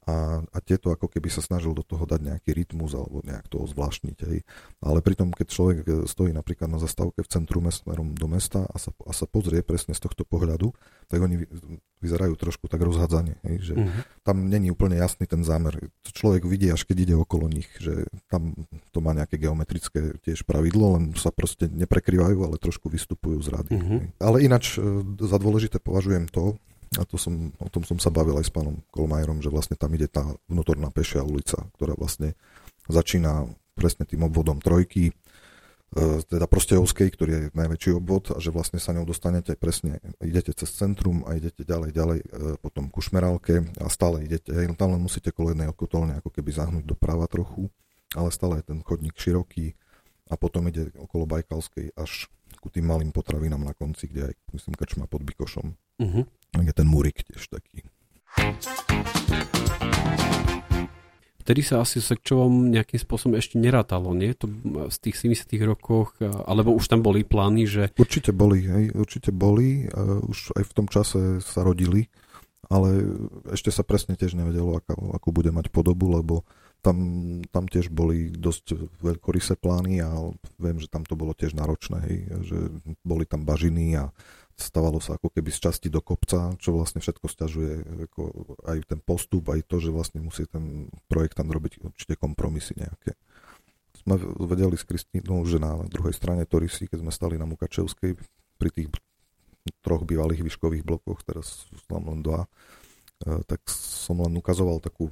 a, a tieto ako keby sa snažil do toho dať nejaký rytmus alebo nejak to zvláštniť. Hej. Ale pritom, keď človek e, stojí napríklad na zastávke v centrume smerom do mesta a sa, a sa pozrie presne z tohto pohľadu, tak oni vyzerajú trošku tak rozhádzane. Hej, že uh-huh. Tam není úplne jasný ten zámer. To človek vidí, až keď ide okolo nich, že tam to má nejaké geometrické tiež pravidlo, len sa proste neprekrývajú, ale trošku vystupujú z rady. Uh-huh. Ale ináč e, za dôležité považujem to, a to som, o tom som sa bavil aj s pánom Kolmajerom, že vlastne tam ide tá vnútorná pešia ulica, ktorá vlastne začína presne tým obvodom trojky, e, teda Prostejovskej, ktorý je najväčší obvod a že vlastne sa ňou dostanete presne, idete cez centrum a idete ďalej, ďalej e, potom ku Šmerálke a stále idete, tam len musíte kolejnej okotolne ako keby zahnúť doprava trochu, ale stále je ten chodník široký a potom ide okolo Bajkalskej až ku tým malým potravinám na konci, kde aj, myslím, krčma pod Bikošom. Uh-huh. Je ten murik tiež taký. Vtedy sa asi Sekčovom nejakým spôsobom ešte nerátalo, nie? To z tých 70 rokoch, alebo už tam boli plány, že... Určite boli, hej, určite boli. Už aj v tom čase sa rodili, ale ešte sa presne tiež nevedelo, akú, akú bude mať podobu, lebo tam, tam tiež boli dosť veľkorysé plány a viem, že tam to bolo tiež náročné, hej, že boli tam bažiny a stavalo sa ako keby z časti do kopca, čo vlastne všetko stiažuje ako aj ten postup, aj to, že vlastne musí ten projektant robiť určite kompromisy nejaké. Sme vedeli s Kristínou, že na druhej strane Torisy, keď sme stali na Mukačevskej pri tých troch bývalých výškových blokoch, teraz sú tam len dva, e, tak som len ukazoval takú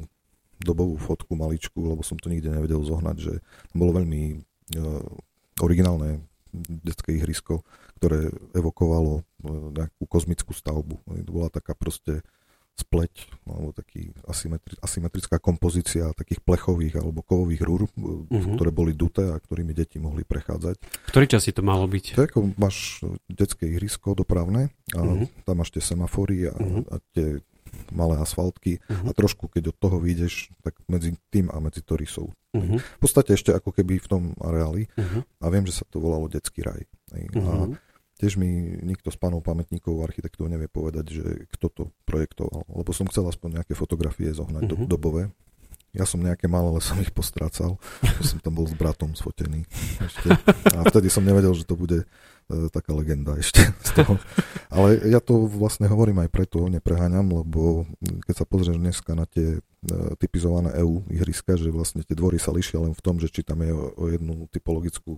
dobovú fotku maličku, lebo som to nikde nevedel zohnať, že bolo veľmi uh, originálne detské ihrisko, ktoré evokovalo e, nejakú kozmickú stavbu. To bola taká proste spleť, alebo taký asymetri- asymetrická kompozícia takých plechových alebo kovových rúr, uh-huh. ktoré boli duté a ktorými deti mohli prechádzať. Ktorý čas si to malo byť? To ako máš detské ihrisko dopravné a uh-huh. tam máš tie semafory a, uh-huh. a tie malé asfaltky uh-huh. a trošku, keď od toho vyjdeš, tak medzi tým a medzi Torisou. Uh-huh. V podstate ešte ako keby v tom areáli uh-huh. a viem, že sa to volalo Detský raj. Uh-huh. A tiež mi nikto z pánov pamätníkov, architektov nevie povedať, že kto to projektoval, lebo som chcel aspoň nejaké fotografie zohnať uh-huh. dobové. Ja som nejaké mal, ale som ich postrácal. som tam bol s bratom sfotený. Ešte. A vtedy som nevedel, že to bude E, taká legenda ešte z toho. Ale ja to vlastne hovorím aj preto, nepreháňam, lebo keď sa pozrieš dneska na tie e, typizované EU ihriska, že vlastne tie dvory sa lišia len v tom, že či tam je o jednu typologickú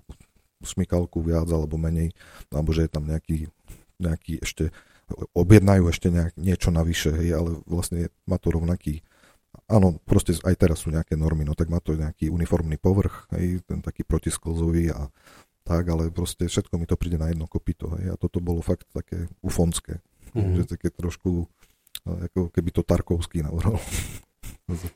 smykalku viac alebo menej, alebo že je tam nejaký, nejaký ešte, objednajú ešte nejak, niečo navyše, hej, ale vlastne má to rovnaký Áno, proste aj teraz sú nejaké normy, no tak má to nejaký uniformný povrch, hej, ten taký protisklzový a tak, ale proste všetko mi to príde na jedno kopito. Hej. A toto bolo fakt také ufonské. Mm-hmm. Že také trošku, ako keby to Tarkovský navrhol.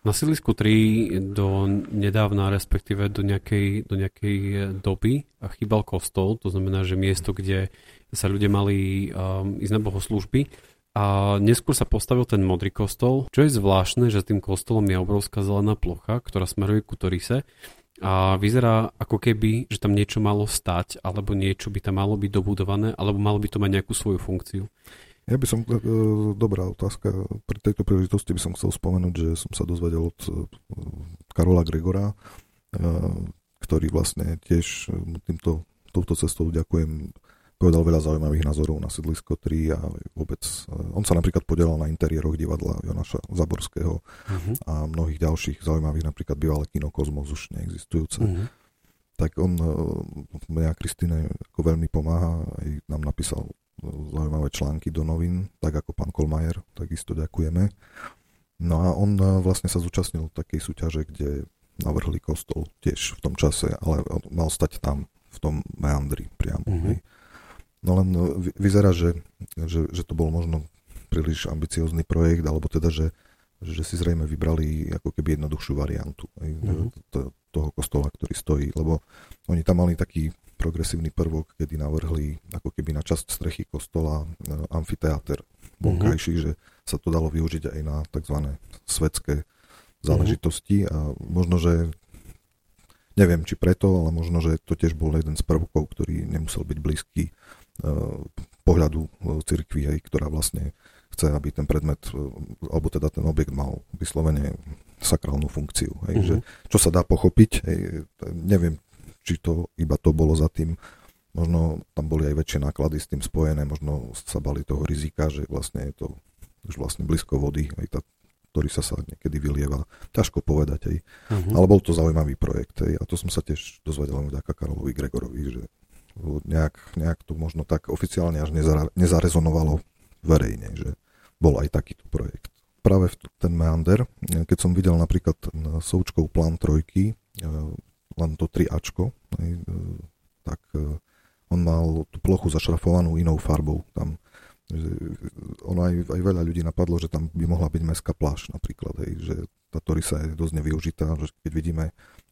Na sídlisku 3 do nedávna, respektíve do nejakej, do nejakej doby chýbal kostol, to znamená, že miesto, kde sa ľudia mali um, ísť na bohoslužby. A neskôr sa postavil ten modrý kostol, čo je zvláštne, že tým kostolom je obrovská zelená plocha, ktorá smeruje ku Torise. A vyzerá ako keby, že tam niečo malo stať, alebo niečo by tam malo byť dobudované, alebo malo by to mať nejakú svoju funkciu. Ja by som, e, dobrá otázka, pri tejto príležitosti by som chcel spomenúť, že som sa dozvedel od e, Karola Gregora, ktorý vlastne tiež týmto, touto cestou ďakujem povedal veľa zaujímavých názorov na sídlisko 3 a vôbec, on sa napríklad podielal na interiéroch divadla Jonaša Zaborského uh-huh. a mnohých ďalších zaujímavých, napríklad bývalé kino Kozmos už neexistujúce. Uh-huh. Tak on mňa Kristine ako veľmi pomáha, aj nám napísal zaujímavé články do novín, tak ako pán Kolmajer, takisto ďakujeme. No a on vlastne sa zúčastnil takej súťaže, kde navrhli kostol tiež v tom čase, ale mal stať tam v tom meandri priamo. Uh-huh. No len no, vyzerá, že, že, že to bol možno príliš ambiciózny projekt, alebo teda, že, že si zrejme vybrali ako keby jednoduchšiu variantu mm-hmm. to, toho kostola, ktorý stojí, lebo oni tam mali taký progresívny prvok, kedy navrhli ako keby na časť strechy kostola e, amfiteáter vonkajší, mm-hmm. že sa to dalo využiť aj na tzv. svetské záležitosti mm-hmm. a možno, že neviem, či preto, ale možno, že to tiež bol jeden z prvkov, ktorý nemusel byť blízky pohľadu cirkvi, hej, ktorá vlastne chce, aby ten predmet, alebo teda ten objekt mal vyslovene sakrálnu funkciu. Hej, uh-huh. že, čo sa dá pochopiť, hej, neviem, či to iba to bolo za tým, možno tam boli aj väčšie náklady s tým spojené, možno sa bali toho rizika, že vlastne je to už vlastne blízko vody, aj tá, ktorý sa sa niekedy vylieva. Ťažko povedať, hej. Uh-huh. ale bol to zaujímavý projekt. Hej, a to som sa tiež dozvedel vďaka Karolovi Gregorovi, že nejak, nejak to možno tak oficiálne až nezarezonovalo verejne, že bol aj takýto projekt. Práve v ten meander, keď som videl napríklad Součkov plán trojky, e, len to 3Ačko, e, tak e, on mal tú plochu zašrafovanú inou farbou. Tam ono aj, aj veľa ľudí napadlo, že tam by mohla byť mestská pláž napríklad, hej, že tá Torisa je dosť nevyužitá, že keď vidíme,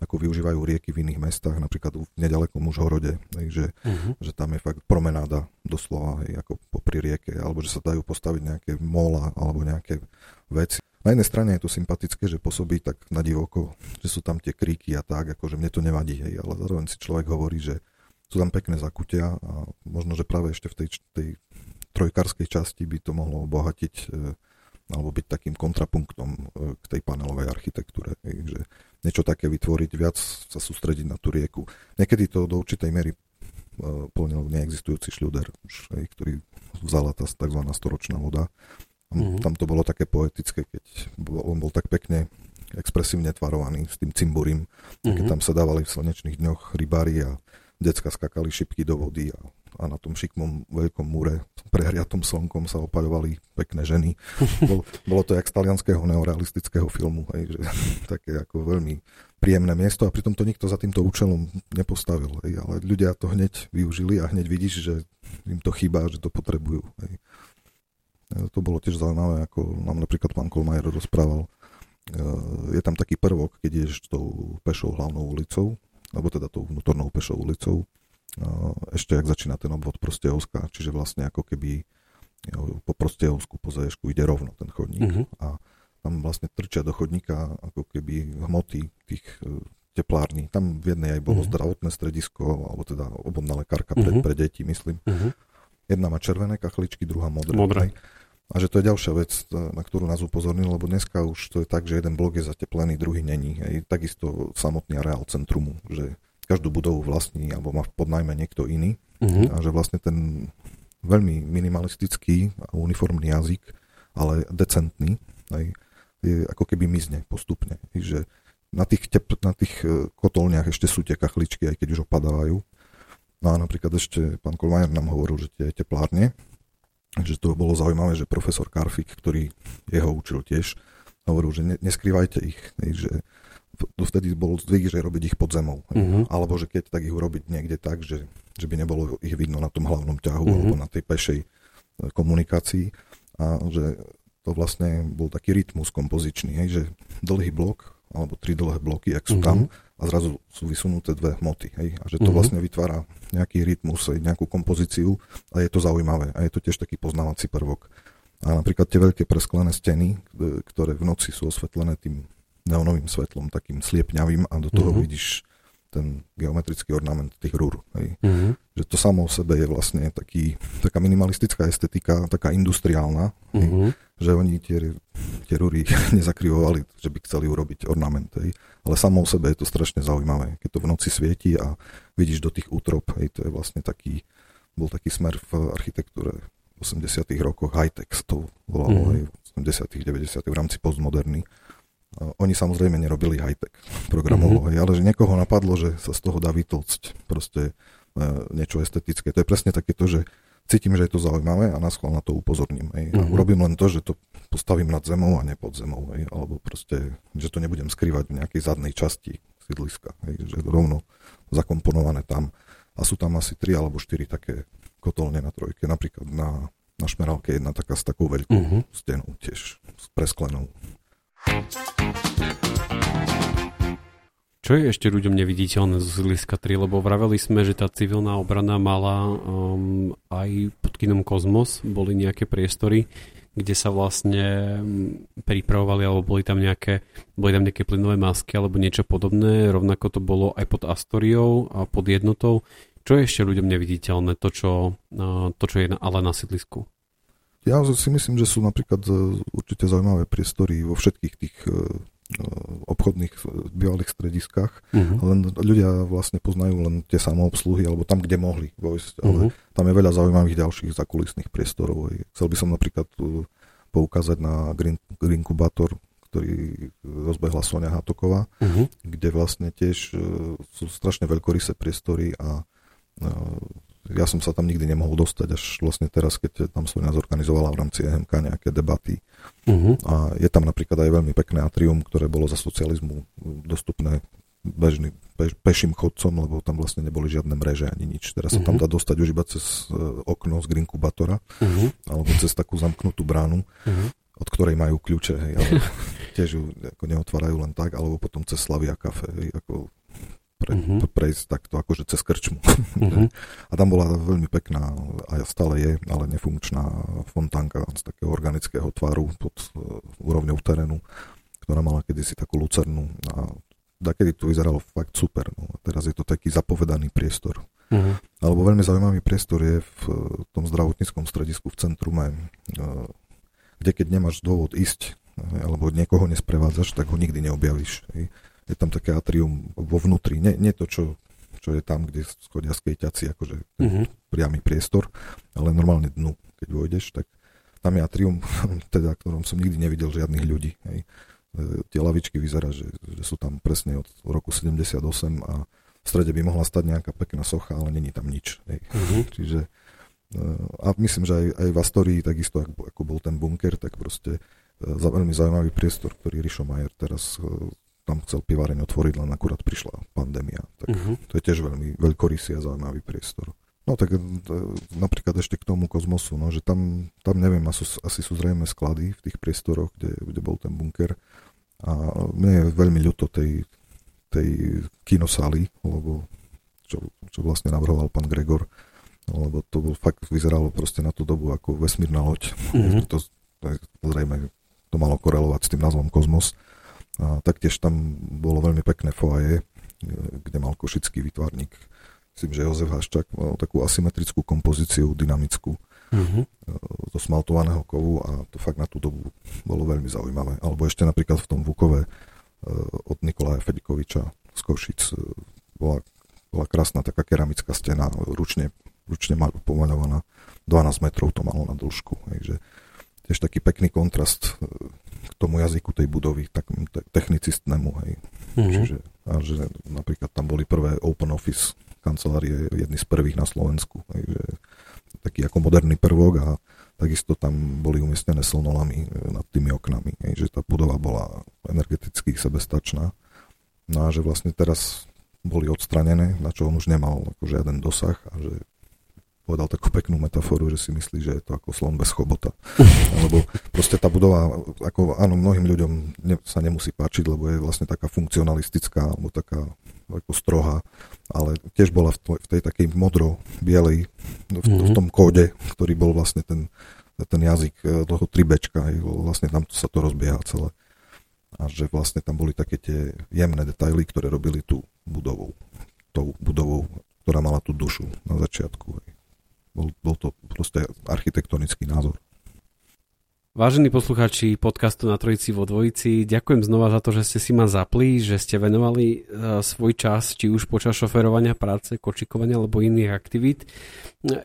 ako využívajú rieky v iných mestách, napríklad v nedalekom Užhorode, hej, že, uh-huh. že tam je fakt promenáda doslova, hej, ako popri rieke, alebo že sa dajú postaviť nejaké mola alebo nejaké veci. Na jednej strane je to sympatické, že pôsobí tak na divoko, že sú tam tie kríky a tak, akože mne to nevadí, hej, ale zároveň si človek hovorí, že sú tam pekné zakutia a možno, že práve ešte v tej, tej trojkarskej časti by to mohlo obohatiť e, alebo byť takým kontrapunktom e, k tej panelovej architektúre. Že niečo také vytvoriť, viac sa sústrediť na tú rieku. Niekedy to do určitej miery e, plnil neexistujúci šľuder, ktorý vzala tá tzv. storočná voda. Mm-hmm. Tam to bolo také poetické, keď on bol tak pekne expresívne tvarovaný s tým cimburim, mm-hmm. keď mhm. tam sa dávali v slnečných dňoch rybári a decka skakali šipky do vody a a na tom šikmom veľkom múre prehriatom slnkom sa opaľovali pekné ženy. Bol, bolo to jak z talianského neorealistického filmu, hej, že, také ako veľmi príjemné miesto a pritom to nikto za týmto účelom nepostavil. Hej, ale ľudia to hneď využili a hneď vidíš, že im to chýba, že to potrebujú. Hej. To bolo tiež zaujímavé, ako nám napríklad pán Kolmajer rozprával. E, je tam taký prvok, keď ideš tou pešou hlavnou ulicou, alebo teda tou vnútornou pešou ulicou ešte ak začína ten obvod Prostejovska, čiže vlastne ako keby po Prostejovsku po Zaješku ide rovno ten chodník uh-huh. a tam vlastne trčia do chodníka ako keby hmoty tých e, teplární. Tam v jednej aj bolo uh-huh. zdravotné stredisko, alebo teda obodná lekárka pre, uh-huh. pre deti, myslím. Uh-huh. Jedna má červené kachličky, druhá modré. Modré. A že to je ďalšia vec, na ktorú nás upozornil, lebo dneska už to je tak, že jeden blok je zateplený, druhý není. Hej. Takisto samotný areál centrumu, že každú budovu vlastní alebo má pod najmä niekto iný uh-huh. a že vlastne ten veľmi minimalistický a uniformný jazyk, ale decentný, aj, je ako keby mizne postupne. Že na tých, tep, na tých e, kotolniach ešte sú tie kachličky, aj keď už opadávajú. No a napríklad ešte pán Kolmajer nám hovoril, že tie teplárne, že to bolo zaujímavé, že profesor Karfik, ktorý jeho učil tiež, hovoril, že ne, neskrývajte ich, že vtedy bol zvyk, že robiť ich pod zemou. Uh-huh. Alebo že keď tak ich urobiť niekde tak, že, že by nebolo ich vidno na tom hlavnom ťahu uh-huh. alebo na tej pešej e, komunikácii. A že to vlastne bol taký rytmus kompozičný, hej, že dlhý blok alebo tri dlhé bloky, ak sú uh-huh. tam a zrazu sú vysunuté dve hmoty. Hej, a že to uh-huh. vlastne vytvára nejaký rytmus, hej, nejakú kompozíciu a je to zaujímavé a je to tiež taký poznávací prvok. A napríklad tie veľké presklené steny, e, ktoré v noci sú osvetlené tým neonovým svetlom, takým sliepňavým a do toho uh-huh. vidíš ten geometrický ornament tých rúr. Hej. Uh-huh. Že to samo o sebe je vlastne taký, taká minimalistická estetika, taká industriálna, uh-huh. hej, že oni tie tie rúry nezakrivovali, že by chceli urobiť ornament. Hej. Ale samo o sebe je to strašne zaujímavé. Keď to v noci svieti a vidíš do tých útrop, hej, to je vlastne taký, bol taký smer v architektúre v 80 rokoch, high-tech to volalo, mm-hmm. hej, 80 90 v rámci postmoderny. Oni samozrejme nerobili high-tech programovo, mm-hmm. ale že niekoho napadlo, že sa z toho dá vytlcť proste e, niečo estetické. To je presne takéto, že cítim, že je to zaujímavé a nás na to upozorním. Hej. A mhm. urobím len to, že to postavím nad zemou a ne pod zemou. Hej. Alebo proste, že to nebudem skrývať v nejakej zadnej časti sídliska. Hej. Že rovno zakomponované tam. A sú tam asi tri alebo štyri také kotolne na trojke. Napríklad na, na Šmerálke jedna taká s takou veľkou mm-hmm. stenou tiež, s presklenou. Čo je ešte ľuďom neviditeľné zo sídliska 3? Lebo vraveli sme, že tá civilná obrana mala um, aj pod kinom Kozmos, boli nejaké priestory, kde sa vlastne mm, pripravovali, alebo boli tam nejaké, boli tam nejaké plynové masky, alebo niečo podobné. Rovnako to bolo aj pod Astoriou a pod jednotou. Čo je ešte ľuďom neviditeľné, to, čo, uh, to, čo je ale na sídlisku? Ja si myslím, že sú napríklad e, určite zaujímavé priestory vo všetkých tých e, e, obchodných bývalých strediskách, uh-huh. len ľudia vlastne poznajú len tie samoobsluhy, alebo tam, kde mohli vojsť, ale uh-huh. tam je veľa zaujímavých ďalších zakulisných priestorov. Chcel by som napríklad poukázať na Green, Green Incubator, ktorý rozbehla Sonia Hátoková, uh-huh. kde vlastne tiež sú strašne veľkorysé priestory a ja som sa tam nikdy nemohol dostať, až vlastne teraz, keď tam nás zorganizovala v rámci EMK nejaké debaty. Uh-huh. A je tam napríklad aj veľmi pekné atrium, ktoré bolo za socializmu dostupné bežný, peš, peším chodcom, lebo tam vlastne neboli žiadne mreže ani nič. Teraz uh-huh. sa tam mhm. dá dostať už iba cez uh, okno z Grinkubátora, uh-huh. alebo cez takú zamknutú bránu, uh-huh. od ktorej majú kľúče, hej, ale tiež ju ako neotvárajú len tak, alebo potom cez Slavia kafe, hej, ako pre, uh-huh. prejsť takto akože cez krčmu. Uh-huh. a tam bola veľmi pekná, a stále je, ale nefunkčná fontánka z takého organického tvaru pod uh, úrovňou terénu, ktorá mala kedysi takú lucernu a kedy to vyzeralo fakt super. No. A teraz je to taký zapovedaný priestor. Uh-huh. Alebo veľmi zaujímavý priestor je v uh, tom zdravotníckom stredisku v centrume, uh, kde keď nemáš dôvod ísť, alebo niekoho nesprevádzaš, tak ho nikdy neobjavíš. Hej je tam také atrium vo vnútri, nie, nie to, čo, čo je tam, kde schodia skejťaci, akože uh-huh. priamy priestor, ale normálne dnu, keď vojdeš, tak tam je atrium, teda, ktorom som nikdy nevidel žiadnych ľudí. Hej. E, tie lavičky vyzerá, že, že sú tam presne od roku 78 a v strede by mohla stať nejaká pekná socha, ale není tam nič. Hej. Uh-huh. Čiže e, a myslím, že aj, aj v Astorii, takisto ako, ako bol ten bunker, tak proste e, za veľmi zaujímavý priestor, ktorý Rišo Majer teraz tam chcel piváreň otvoriť, len akurát prišla pandémia. Tak uh-huh. to je tiež veľmi veľkorysý a zaujímavý priestor. No tak e, napríklad ešte k tomu kozmosu, no, že tam, tam neviem, asi, asi sú zrejme sklady v tých priestoroch, kde, kde bol ten bunker. A mne je veľmi ľúto tej, tej kinosály, lebo čo, čo vlastne navrhoval pán Gregor, lebo to bol, fakt vyzeralo proste na tú dobu ako vesmírna loď. Uh-huh. To, zrejme to malo korelovať s tým názvom Kozmos. A taktiež tam bolo veľmi pekné foaje, kde mal košický výtvarník. Myslím, že Jozef Haščák mal takú asymetrickú kompozíciu, dynamickú, uh-huh. zo smaltovaného kovu a to fakt na tú dobu bolo veľmi zaujímavé. Alebo ešte napríklad v tom Vukove e, od Nikolaja Fedikoviča z Košic e, bola, bola krásna taká keramická stena, ručne, ručne pomaľovaná. 12 metrov to malo na dĺžku. Takže tiež taký pekný kontrast k tomu jazyku tej budovy, takom te- technicistnému. Hej. Mm-hmm. Čiže, a že napríklad tam boli prvé open office kancelárie, jedny z prvých na Slovensku. Hej, že taký ako moderný prvok a takisto tam boli umiestnené slnolami e, nad tými oknami, hej, že tá budova bola energeticky sebestačná. No a že vlastne teraz boli odstranené, na čo on už nemal ako žiaden dosah a že povedal takú peknú metaforu, že si myslí, že je to ako slon bez chobota. Lebo proste tá budova, ako áno, mnohým ľuďom ne, sa nemusí páčiť, lebo je vlastne taká funkcionalistická, alebo taká ako strohá, ale tiež bola v, v tej takej modro-bielej, v, mm-hmm. v tom kóde, ktorý bol vlastne ten, ten jazyk e, toho tribečka, vlastne tam sa to rozbieha celé. A že vlastne tam boli také tie jemné detaily, ktoré robili tú budovou, tou budovou, ktorá mala tú dušu na začiatku. Hej. Bol, bol to proste architektonický názor. Vážení poslucháči podcastu na Trojici vo Dvojici, ďakujem znova za to, že ste si ma zapli, že ste venovali uh, svoj čas, či už počas šoferovania práce, kočikovania alebo iných aktivít.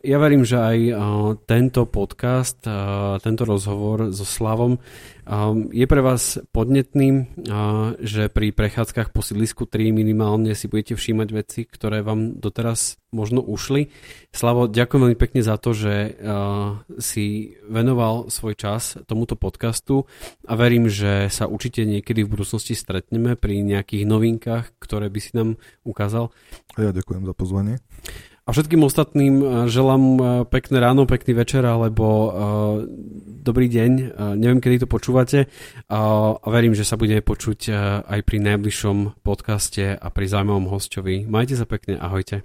Ja verím, že aj uh, tento podcast, uh, tento rozhovor so Slavom je pre vás podnetným, uh, že pri prechádzkach po sídlisku 3 minimálne si budete všímať veci, ktoré vám doteraz možno ušli. Slavo, ďakujem veľmi pekne za to, že uh, si venoval svoj čas tomuto podcastu a verím, že sa určite niekedy v budúcnosti stretneme pri nejakých novinkách, ktoré by si nám ukázal. A ja ďakujem za pozvanie. A všetkým ostatným uh, želám uh, pekné ráno, pekný večer alebo uh, dobrý deň. Uh, neviem, kedy to počúvate uh, a verím, že sa budeme počuť uh, aj pri najbližšom podcaste a pri zaujímavom hostovi. Majte sa pekne, ahojte.